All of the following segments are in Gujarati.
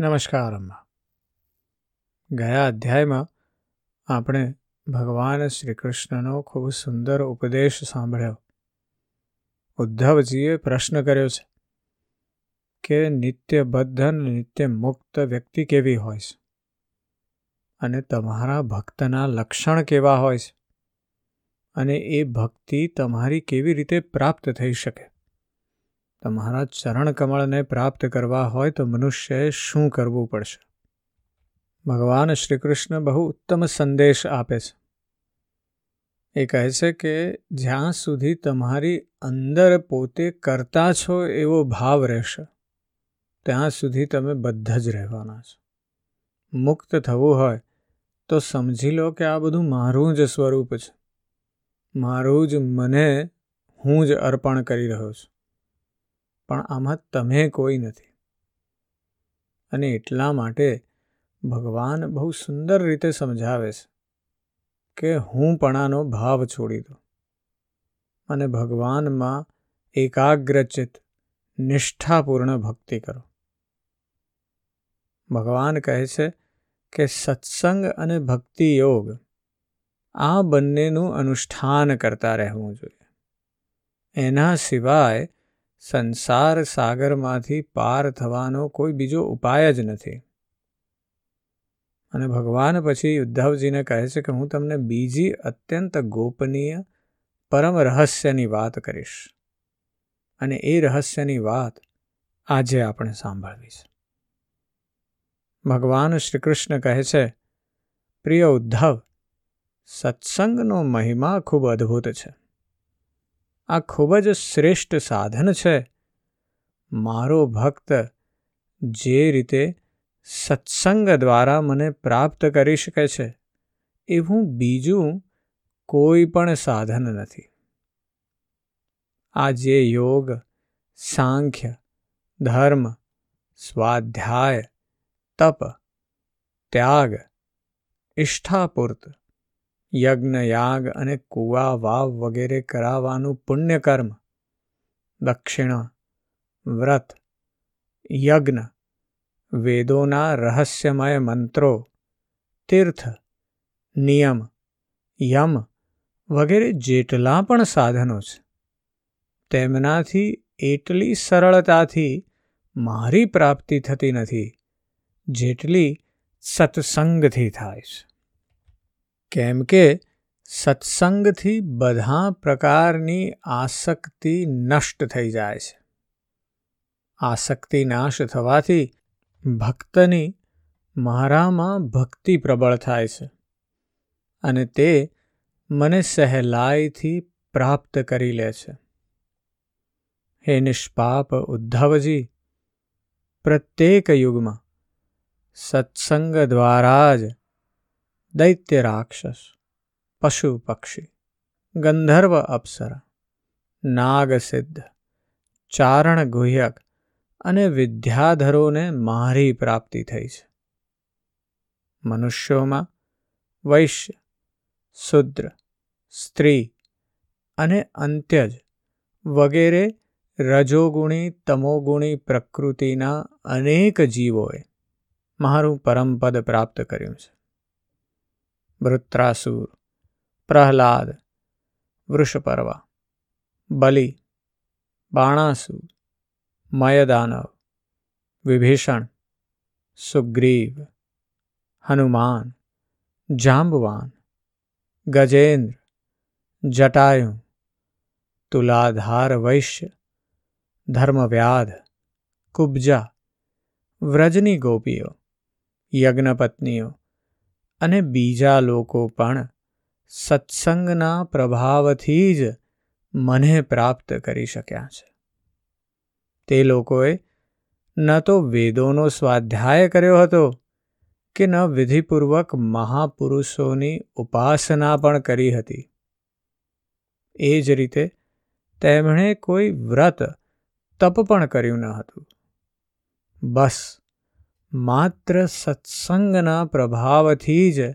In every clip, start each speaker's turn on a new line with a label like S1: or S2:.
S1: નમસ્કાર અમ્મા ગયા અધ્યાયમાં આપણે ભગવાન શ્રી કૃષ્ણનો ખૂબ સુંદર ઉપદેશ સાંભળ્યો. ઉદ્ધવજીએ પ્રશ્ન કર્યો છે કે નિત્ય બધન નિત્ય મુક્ત વ્યક્તિ કેવી હોય છે? અને તમારા ભક્તના લક્ષણ કેવા હોય છે? અને એ ભક્તિ તમારી કેવી રીતે પ્રાપ્ત થઈ શકે? તમારા ચરણ કમળને પ્રાપ્ત કરવા હોય તો મનુષ્યએ શું કરવું પડશે? ભગવાન શ્રી કૃષ્ણ બહુ ઉત્તમ સંદેશ આપે છે. એ કહે છે કે જ્યાં સુધી તમારી અંદર પોતે કરતા છો એવો ભાવ રહેશે, ત્યાં સુધી તમે બધા જ રહેવાના છો. મુક્ત થવું હોય તો સમજી લો કે આ બધું મારું જ સ્વરૂપ છે. મારું જ મને હું જ અર્પણ કરી રહ્યો છું. પણ આમાં તમે કોઈ નથી. અને એટલા માટે ભગવાન બહુ સુંદર રીતે સમજાવે છે કે હું પણાનો ભાવ છોડી દો અને ભગવાનમાં એકાગ્રચિત નિષ્ઠાપૂર્ણ ભક્તિ કરો. ભગવાન કહે છે કે સત્સંગ અને ભક્તિ યોગ આ બંનેનું અનુષ્ઠાન કરતા રહેવું જોઈએ. એના સિવાય સંસાર સાગરમાંથી પાર થવાનો કોઈ બીજો ઉપાય જ નથી. અને ભગવાન પછી ઉદ્ધવજીને કહે છે કે હું તમને બીજી અત્યંત ગોપનીય, પરમ રહસ્યની વાત કરીશ. અને એ રહસ્યની વાત આજે આપણે સાંભળવી છે. ભગવાન શ્રી કૃષ્ણ કહે છે, પ્રિય ઉદ્ધવ, સત્સંગનો મહિમા ખૂબ અદ્ભુત છે. આ ખૂબ જ શ્રેષ્ઠ સાધન છે. મારો ભક્ત જે રીતે સત્સંગ દ્વારા મને પ્રાપ્ત કરી શકે છે, એવું બીજું કોઈ પણ સાધન નથી. આ જે યોગ, સાંખ્ય, ધર્મ, સ્વાધ્યાય, તપ, ત્યાગ ઇષ્ઠાપૂર્ત યજ્ઞ, યાગ અને કુવા, વાવ વગેરે કરાવવાનું પુણ્યકર્મ. દક્ષિણા, વ્રત, યજ્ઞ, વેદોના રહસ્યમય મંત્રો, તીર્થ, નિયમ, યમ વગેરે જેટલા પણ સાધનો છે. તેમનાથી એટલી સરળતાથી મારી પ્રાપ્તિ થતી નથી, જેટલી સત્સંગથી થાય છે. કેમ કે સત્સંગથી બધા પ્રકારની આસક્તિ નષ્ટ થઈ જાય છે. આસક્તિ નાશ થવાથી ભક્તની મારામાં ભક્તિ પ્રબળ થાય છે અને તે મને સહેલાઈથી પ્રાપ્ત કરી લે છે. હે નિષ્પાપ ઉદ્ધવજી, પ્રત્યેક યુગમાં સત્સંગ દ્વારા જ દૈત્ય રાક્ષસ પશુ પક્ષી ગંધર્વ અપ્સરા નાગસિદ્ધ ચારણ ગુહ્યક અને વિદ્યાધરોને મારી પ્રાપ્તિ થઈ છે. મનુષ્યોમાં વૈશ્ય, શુદ્ર, સ્ત્રી અને અંત્યજ વગેરે રજોગુણી, તમોગુણી પ્રકૃતિના અનેક જીવોએ મારું પરમપદ પ્રાપ્ત કર્યું છે. વૃત્રાસુર પ્રહલાદ વૃષપર્વા બલિ બાણાસુર મયદાનવ વિભીષણ સુગ્રીવ હનુમાન જાંબવાન ગજેન્દ્ર જટાયુ તુલાધાર વૈશ્ય ધર્મવ્યાધ કુબ્જા વ્રજની ગોપીઓ યજ્ઞપત્નીઓ અને બીજા લોકો પણ સત્સંગના પ્રભાવથી જ મને પ્રાપ્ત કરી શક્યા છે. તે લોકોએ ન તો વેદોનો સ્વાધ્યાય કર્યો હતો કે ન વિધિપૂર્વક મહાપુરુષોની ઉપાસના પણ કરી હતી. એ જ રીતે તેમણે કોઈ વ્રત તપ પણ કર્યું ન હતું. બસ માત્ર સત્સંગના પ્રભાવથી જ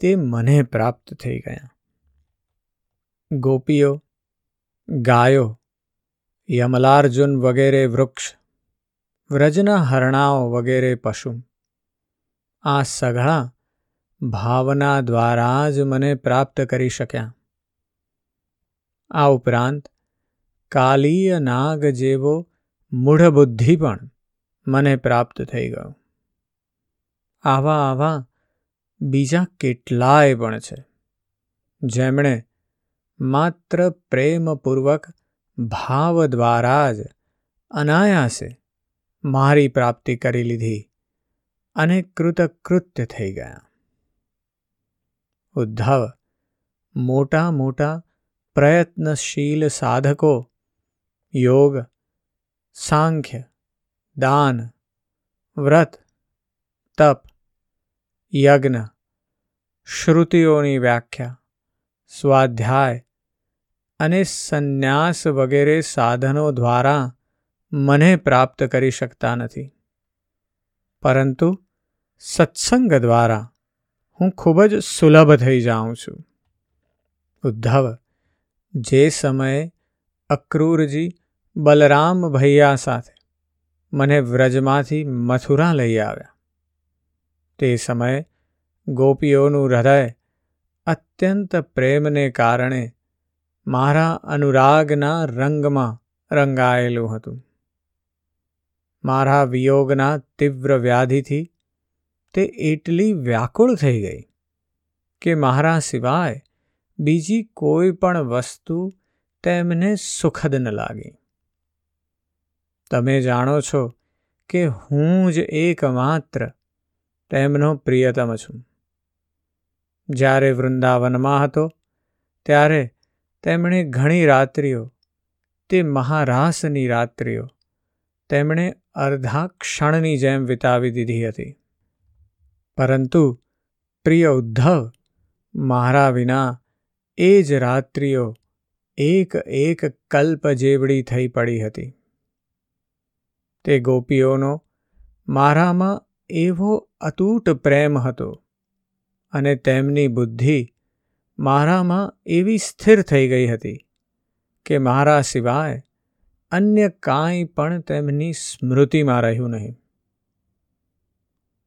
S1: તે મને પ્રાપ્ત થઈ ગયા. ગોપીઓ, ગાયો, યમલાર્જુન વગેરે વૃક્ષ, વ્રજના હરણાઓ વગેરે પશુ, આ સઘળા ભાવના દ્વારા જ મને પ્રાપ્ત કરી શક્યા. આ ઉપરાંત કાલીય નાગ જેવો મૂઢબુદ્ધિ પણ મને પ્રાપ્ત થઈ ગયો. આવા આવા બીજા કેટલાય પણ છે. જેમણે માત્ર પ્રેમપૂર્વક ભાવ દ્વારા જ અનાયાસે મારી પ્રાપ્તિ કરી લીધી અને કૃતકૃત્ય થઈ ગયા. ઉદ્ધવ, મોટા મોટા પ્રયત્નશીલ સાધકો, યોગ, સાંખ્ય, દાન, વ્રત, તપ યજ્ઞ, શ્રુતિઓની વ્યાખ્યા, સ્વાધ્યાય અને સંન્યાસ વગેરે સાધનો દ્વારા મને પ્રાપ્ત કરી શકતા નથી. પરંતુ સત્સંગ દ્વારા હું ખૂબ જ સુલભ થઈ જાઉં છું. ઉદ્ધવ, જે સમયે અક્રૂરજી બલરામ ભૈયા સાથે મને વ્રજમાંથી મથુરા લઈ આવ્યા. તે સમયે ગોપીઓનું હૃદય અત્યંત પ્રેમને કારણે મારા અનુરાગના રંગમાં રંગાયેલું હતું. મારા વિયોગના તીવ્ર વ્યાધિથી તે એટલી વ્યાકુળ થઈ ગઈ કે મારા સિવાય બીજી કોઈ પણ વસ્તુ તેમને સુખદ ન લાગી. તમે જાણો છો કે હું જ એકમાત્ર તેમનો પ્રિયતમ છું. જ્યારે વૃંદાવનમાં હતો, ત્યારે તેમણે ઘણી રાત્રિઓ, તે મહારાસની રાત્રિઓ, તેમણે અર્ધા ક્ષણની જેમ વિતાવી દીધી હતી. પરંતુ પ્રિય ઉદ્ધવ, મારા વિના એ જ રાત્રિઓ એક એક કલ્પ જેવડી થઈ પડી હતી. તે ગોપીઓનો મારામાં એવો અતૂટ પ્રેમ હતો અને તેમની બુદ્ધિ મારામાં એવી સ્થિર થઈ ગઈ હતી કે મારા સિવાય અન્ય કાંઈ પણ તેમની સ્મૃતિમાં રહ્યું નહીં.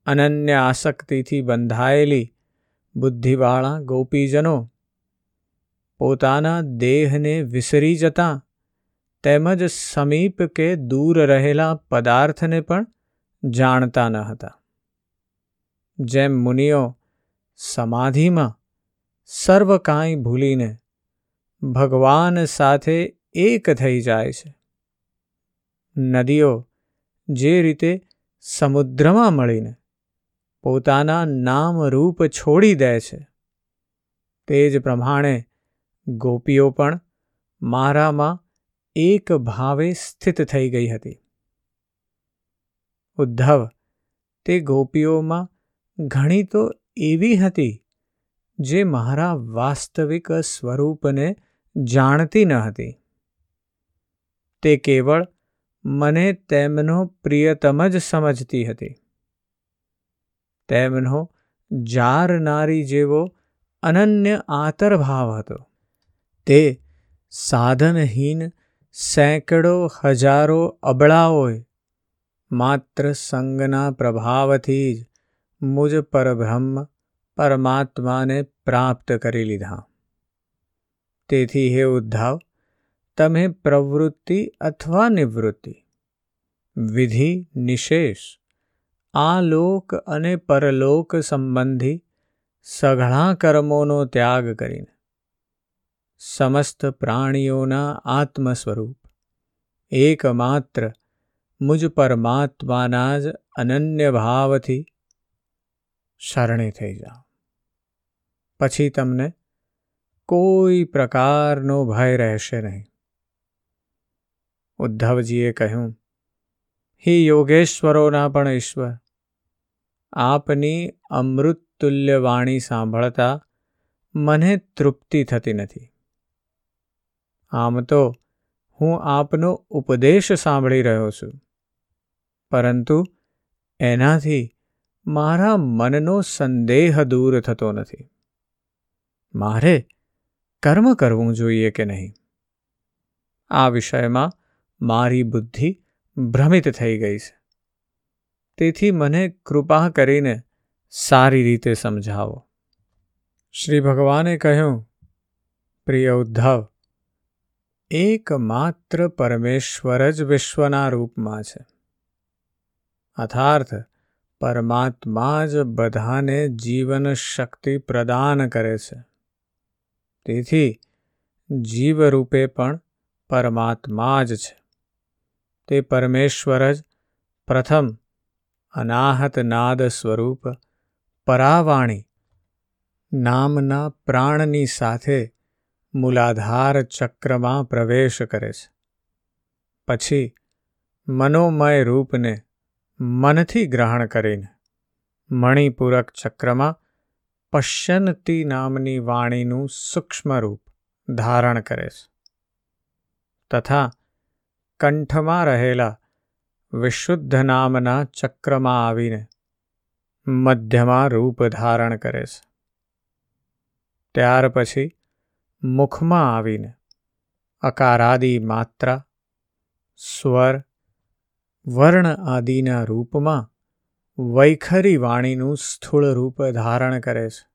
S1: અનન્ય આસક્તિથી બંધાયેલી બુદ્ધિવાળા ગોપીજનો પોતાના દેહને વિસરી જતા તેમજ સમીપ કે દૂર રહેલા પદાર્થને પણ જાણતા ન હતા. જેમ મુનિઓ સમાધિમાં સર્વ કાંઈ ભૂલીને ભગવાન સાથે એક થઈ જાય છે. નદીઓ જે રીતે સમુદ્રમાં મળીને પોતાના નામ રૂપ છોડી દે છે, તે જ પ્રમાણે ગોપીઓ પણ મારામાં એક ભાવે સ્થિત થઈ ગઈ હતી. ઉદ્ધવ, તે ગોપીઓમાં ઘણી તો એવી હતી, જે મારા વાસ્તવિક સ્વરૂપને જાણતી ન હતી. તે કેવળ મને તેમનો પ્રિયતમ જ સમજતી હતી. તેમનો જારનારી જેવો અનન્ય આતરભાવ હતો. તે સાધનહીન સેંકડો હજારો અબળાઓએ માત્ર સંગના પ્રભાવથી જ મુજ પરબ્રહ્મ પરમાત્માને પ્રાપ્ત કરી લીધા તેથી હે ઉદ્ધવ તમે પ્રવૃત્તિ અથવા નિવૃત્તિ વિધિ નિશેષ આ લોક અને પરલોક સંબંધી સઘળા કર્મોનો ત્યાગ કરીને સમસ્ત પ્રાણીઓના આત્મ સ્વરૂપ એકમાત્ર મુજ પરમાત્માના જ અનન્ય ભાવથી શરણે થઈ જાઓ. પછી તમને કોઈ પ્રકારનો ભય રહેશે નહીં. ઉદ્ધવજીએ કહ્યું, હે યોગેશ્વરોના પણ ઈશ્વર, આપની અમૃતતુલ્ય વાણી સાંભળતા મને તૃપ્તિ થતી નથી. આમ તો હું આપનો ઉપદેશ સાંભળી રહ્યો છું. પરંતુ એનાથી મારા મનનો સંદેહ દૂર થતો નથી. મારે કર્મ કરવું જોઈએ કે નહીં? આ વિષયમાં મારી બુદ્ધિ ભ્રમિત થઈ ગઈ છે. તેથી મને કૃપા કરીને સારી રીતે સમજાવો. શ્રી ભગવાને કહ્યું, પ્રિય ઉદ્ધવ, એકમાત્ર પરમેશ્વર જ વિશ્વના રૂપમાં છે. અર્થાર્થ પરમાત્મા જ બધાને જીવન શક્તિ પ્રદાન કરે છે તેથી જીવરૂપે પણ પરમાત્મા જ છે તે પરમેશ્વર જ પ્રથમ અનાહત નાદ સ્વરૂપ પરાવાણી નામના પ્રાણની સાથે મૂલાધાર ચક્રમાં પ્રવેશ કરે છે પછી મનોમય રૂપને મનથી ગ્રહણ કરીને. મણિપૂરક ચક્રમાં પશ્યનતી નામની વાણીનું સૂક્ષ્મ રૂપ ધારણ કરે છે. તથા કંઠમાં રહેલા વિશુદ્ધ નામના ચક્રમાં આવીને મધ્યમાં રૂપ ધારણ કરે છે. ત્યાર પછી મુખમાં આવીને અકારાદિ માત્રા, સ્વર વર્ણ આદિના રૂપમાં વૈખરી વાણીનું સ્થૂળ રૂપ ધારણ કરે છે.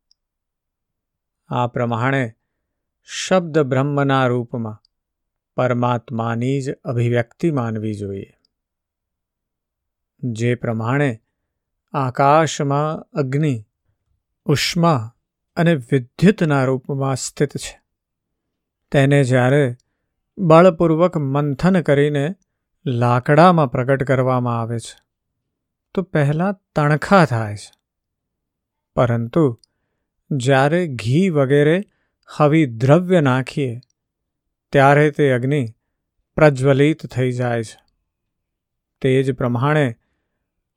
S1: આ પ્રમાણે શબ્દ બ્રહ્મના રૂપમાં પરમાત્માની જ અભિવ્યક્તિ માનવી જોઈએ. જે પ્રમાણે આકાશમાં અગ્નિ, ઉષ્મા અને વિદ્યુતના રૂપમાં સ્થિત છે. તેને જ્યારે બળપૂર્વક મંથન કરીને લાકડામાં પ્રગટ કરવામાં આવે છે. તો પહેલાં તણખા થાય છે. પરંતુ જ્યારે ઘી વગેરે હવી દ્રવ્ય નાખીએ, ત્યારે તે અગ્નિ પ્રજ્વલિત થઈ જાય છે. તે જ પ્રમાણે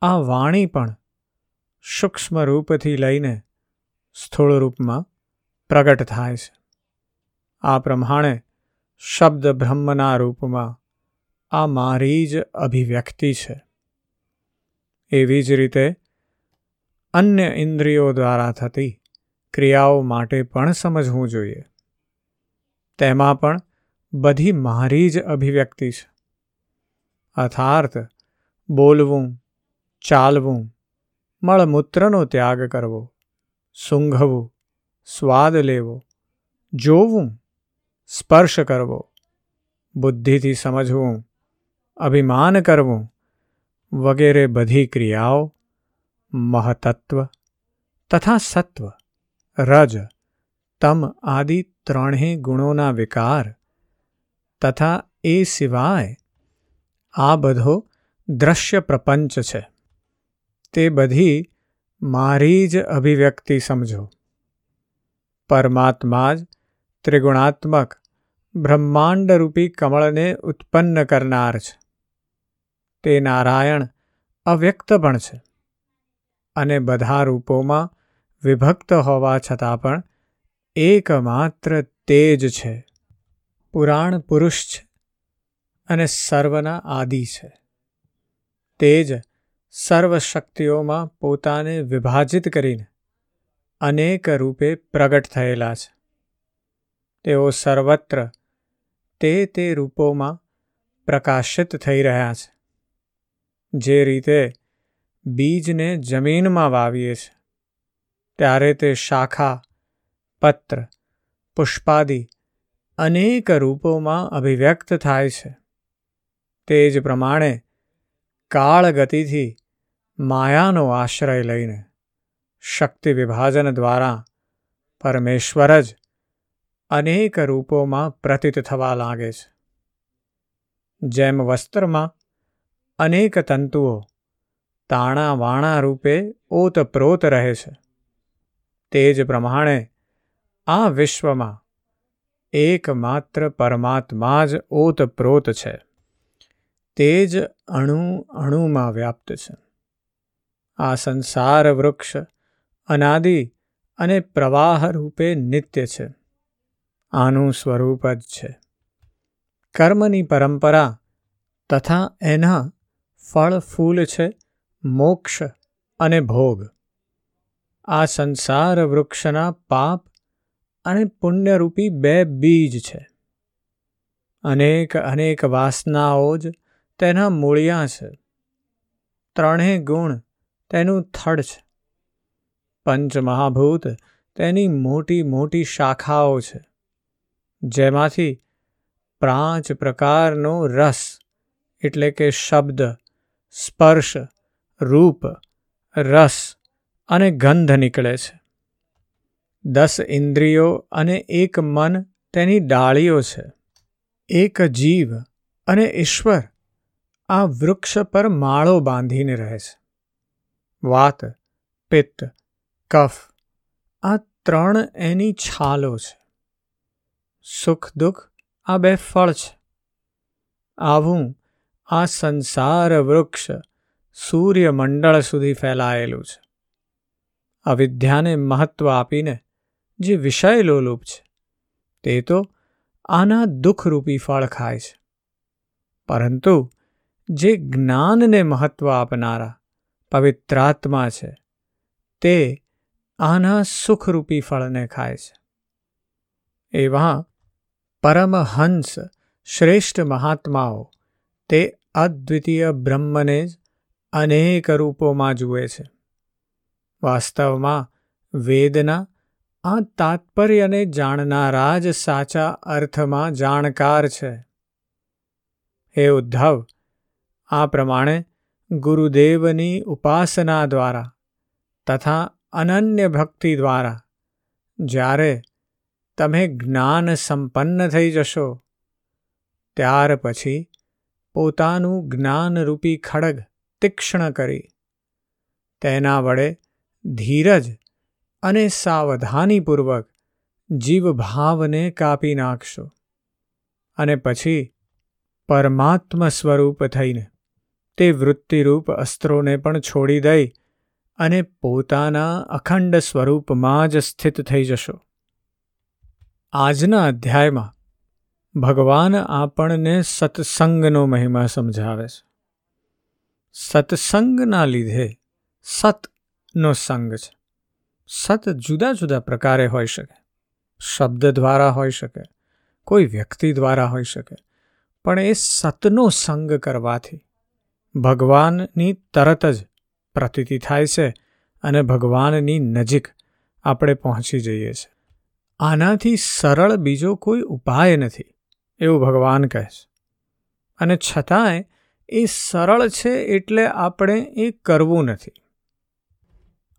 S1: આ વાણી પણ સૂક્ષ્મ રૂપથી લઈને સ્થૂળ રૂપમાં પ્રગટ થાય છે. આ પ્રમાણે શબ્દ બ્રહ્મના રૂપમાં આ મારી જ અભિવ્યક્તિ છે. એવી જ રીતે અન્ય ઇન્દ્રિયો દ્વારા થતી ક્રિયાઓ માટે પણ સમજવું જોઈએ. તેમાં પણ બધી મારી જ અભિવ્યક્તિ છે. અર્થાર્થ બોલવું, ચાલવું, મળમૂત્રનો ત્યાગ કરવો, સૂંઘવું, સ્વાદ લેવો, જોવું, સ્પર્શ કરવો, બુદ્ધિથી સમજવું અભિમાન કરવું વગેરે બધી ક્રિયાઓ, મહતત્વ તથા સત્વ, રજ, તમ આદિ ત્રણેય ગુણોના વિકાર તથા એ સિવાય આ બધો દ્રશ્ય પ્રપંચ છે. તે બધી મારી જ અભિવ્યક્તિ સમજો. પરમાત્મા જ ત્રિગુણાત્મક બ્રહ્માંડરૂપી કમળને ઉત્પન્ન કરનાર છે. તે નારાયણ અવ્યક્ત પણ છે અને બધા રૂપોમાં વિભક્ત હોવા છતાં પણ એકમાત્ર તે જ છે. પુરાણ પુરુષ છે અને સર્વના આદિ છે. તેજ સર્વ શક્તિઓમાં પોતાને વિભાજિત કરીને અનેક રૂપે પ્રગટ થયેલા છે. તેઓ સર્વત્ર તે તે રૂપોમાં પ્રકાશિત થઈ રહ્યા છે. જે રીતે બીજને જમીનમાં વાવીએ છીએ ત્યારે તે શાખા, પત્ર, પુષ્પાદિ અનેક રૂપોમાં અભિવ્યક્ત થાય છે. તે જ પ્રમાણે કાળ ગતિથી માયાનો આશ્રય લઈને શક્તિ વિભાજન દ્વારા પરમેશ્વર જ અનેક રૂપોમાં પ્રતીત થવા લાગે છે. જેમ વસ્ત્રમાં અનેક તંતુઓ તાણા વાણા રૂપે ઓતપ્રોત રહે છે. તે જ પ્રમાણે આ વિશ્વમાં એકમાત્ર પરમાત્મા જ ઓતપ્રોત છે. તે જ અણુ અણુમાં વ્યાપ્ત છે. આ સંસાર વૃક્ષ, અનાદિ અને પ્રવાહ રૂપે નિત્ય છે. આનું સ્વરૂપ જ છે. કર્મની પરંપરા તથા એના ફળ, ફૂલ છે, મોક્ષ અને ભોગ. આ સંસાર વૃક્ષના પાપ અને પુણ્યરૂપી બે બીજ છે. અનેક અનેક વાસનાઓ જ તેના મૂળિયા છે. ત્રણેય ગુણ તેનું થડ છે. પંચમહાભૂત તેની મોટી મોટી શાખાઓ છે. જેમાંથી પાંચ પ્રકારનો રસ, એટલે કે શબ્દ સ્પર્શ, રૂપ, રસ અને ગંધ નીકળે છે. દસ ઇન્દ્રિયો અને એક મન તેની ડાળીઓ છે. એક જીવ અને ઈશ્વર આ વૃક્ષ પર માળો બાંધીને રહે છે. વાત, પિત્ત, કફ આ ત્રણ એની છાલો છે. સુખ દુઃખ આ બે ફળ છે. આવું આ સંસાર વૃક્ષ સૂર્યમંડળ સુધી ફેલાયેલું છે. અવિદ્યાને મહત્વ આપીને જે વિષય લોલુપ છે, તે તો આના દુઃખરૂપી ફળ ખાય છે. પરંતુ જે જ્ઞાનને મહત્વ આપનારા પવિત્રાત્મા છે, તે આના સુખરૂપી ફળને ખાય છે. એવા પરમહંસ શ્રેષ્ઠ મહાત્માઓ તે અદ્વિતીય બ્રહ્મને જ અનેક રૂપોમાં જુએ છે. વાસ્તવમાં, વેદના આ તાત્પર્યને જાણનારા જ સાચા અર્થમાં જાણકાર છે. હે ઉદ્ધવ, આ પ્રમાણે ગુરુદેવની ઉપાસના દ્વારા તથા અનન્ય ભક્તિ દ્વારા જ્યારે તમે જ્ઞાન સંપન્ન થઈ જશો, ત્યાર પછી પોતાનું જ્ઞાનરૂપી ખડગ તીક્ષ્ણ કરી. તેના વડે ધીરજ અને સાવધાનીપૂર્વક જીવભાવને કાપી નાખશો અને પછી પરમાત્મ સ્વરૂપ થઈને તે વૃત્તિરૂપ અસ્ત્રોને પણ છોડી દઈ અને પોતાના અખંડ સ્વરૂપમાં જ સ્થિત થઈ જશો. આજના અધ્યાયમાં ભગવાન આપણને સત્સંગનો મહિમા સમજાવે છે. સત્સંગના લીધે સતનો સંગ છે. સત જુદા જુદા પ્રકારે હોઈ શકે. શબ્દ દ્વારા હોઈ શકે. કોઈ વ્યક્તિ દ્વારા હોઈ શકે. પણ એ સતનો સંગ કરવાથી ભગવાનની તરત જ પ્રતીતિ થાય છે અને ભગવાનની નજીક આપણે પહોંચી જઈએ છીએ. આનાથી સરળ બીજો કોઈ ઉપાય નથી. એવું ભગવાન કહે છે અને છતાંય એ સરળ છે એટલે આપણે એ કરવું નથી.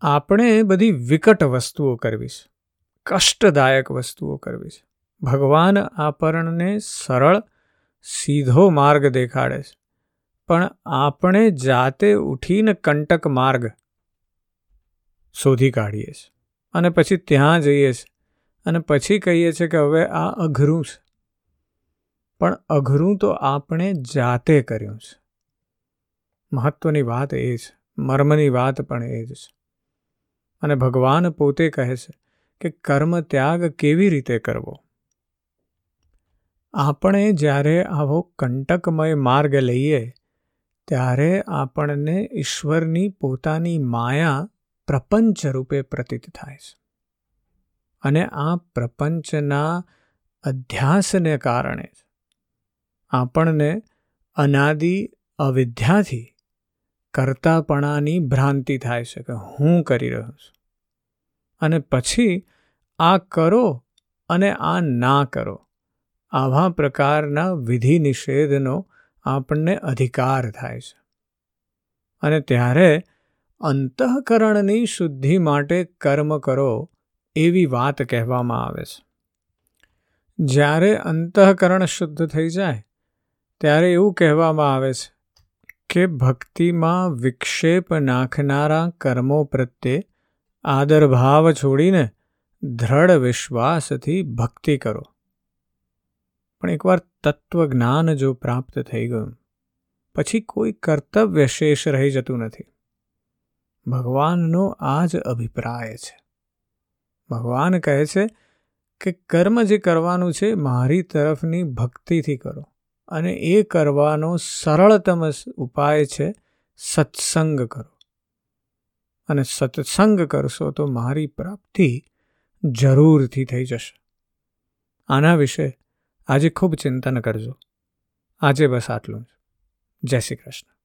S1: આપણે બધી વિકટ વસ્તુઓ કરવી છે. કષ્ટદાયક વસ્તુઓ કરવી છે. ભગવાન આપણને સરળ, સીધો માર્ગ દેખાડે છે. પણ આપણે જાતે ઉઠીને કંટક માર્ગ શોધી કાઢીએ છીએ અને પછી ત્યાં જઈએ છીએ અને પછી કહીએ છીએ કે હવે આ અઘરું છે. પણ અઘરું તો આપણે જાતે કર્યું છે. મહત્વની વાત એ છે, મર્મની વાત પણ એ જ છે. અને ભગવાન પોતે કહે છે કે કર્મ ત્યાગ કેવી રીતે કરવો? આપણે જ્યારે આવો કંટકમય માર્ગ લઈએ, ત્યારે આપણને ઈશ્વરની પોતાની માયા પ્રપંચ રૂપે પ્રતીત થાય છે. અને આ પ્રપંચના અધ્યાસને કારણે આપણને અનાદિ અવિદ્યાથી કરતાપણાની ભ્રાંતિ થાય છે કે હું કરી રહ્યો છું. અને પછી આ કરો અને આ ના કરો. આવા પ્રકારના વિધિ નિષેધનો આપણને અધિકાર થાય છે. અને ત્યારે અંતઃકરણની શુદ્ધિ માટે કર્મ કરો એવી વાત કહેવામાં આવે છે. જ્યારે અંતઃકરણ શુદ્ધ થઈ જાય ત્યારે એવું કહેવામાં આવે છે કે ભક્તિમાં વિક્ષેપ નાખનારા કર્મો પ્રત્યે આદરભાવ છોડીને દ્રઢ વિશ્વાસથી ભક્તિ કરો. પણ એકવાર તત્વજ્ઞાન જો પ્રાપ્ત થઈ ગયું, પછી કોઈ કર્તવ્ય શેષ રહી જતું નથી. ભગવાનનો આ જ અભિપ્રાય છે. ભગવાન કહે છે કે કર્મ જે કરવાનું છે, મારી તરફની ભક્તિથી કરો. અને એ કરવાનો સરળતમ ઉપાય છે સત્સંગ કરો. અને સત્સંગ કરશો તો મારી પ્રાપ્તિ જરૂરથી થઈ જશે. આના વિશે આજે ખૂબ ચિંતન કરજો. આજે બસ આટલું જ. જય શ્રી કૃષ્ણ.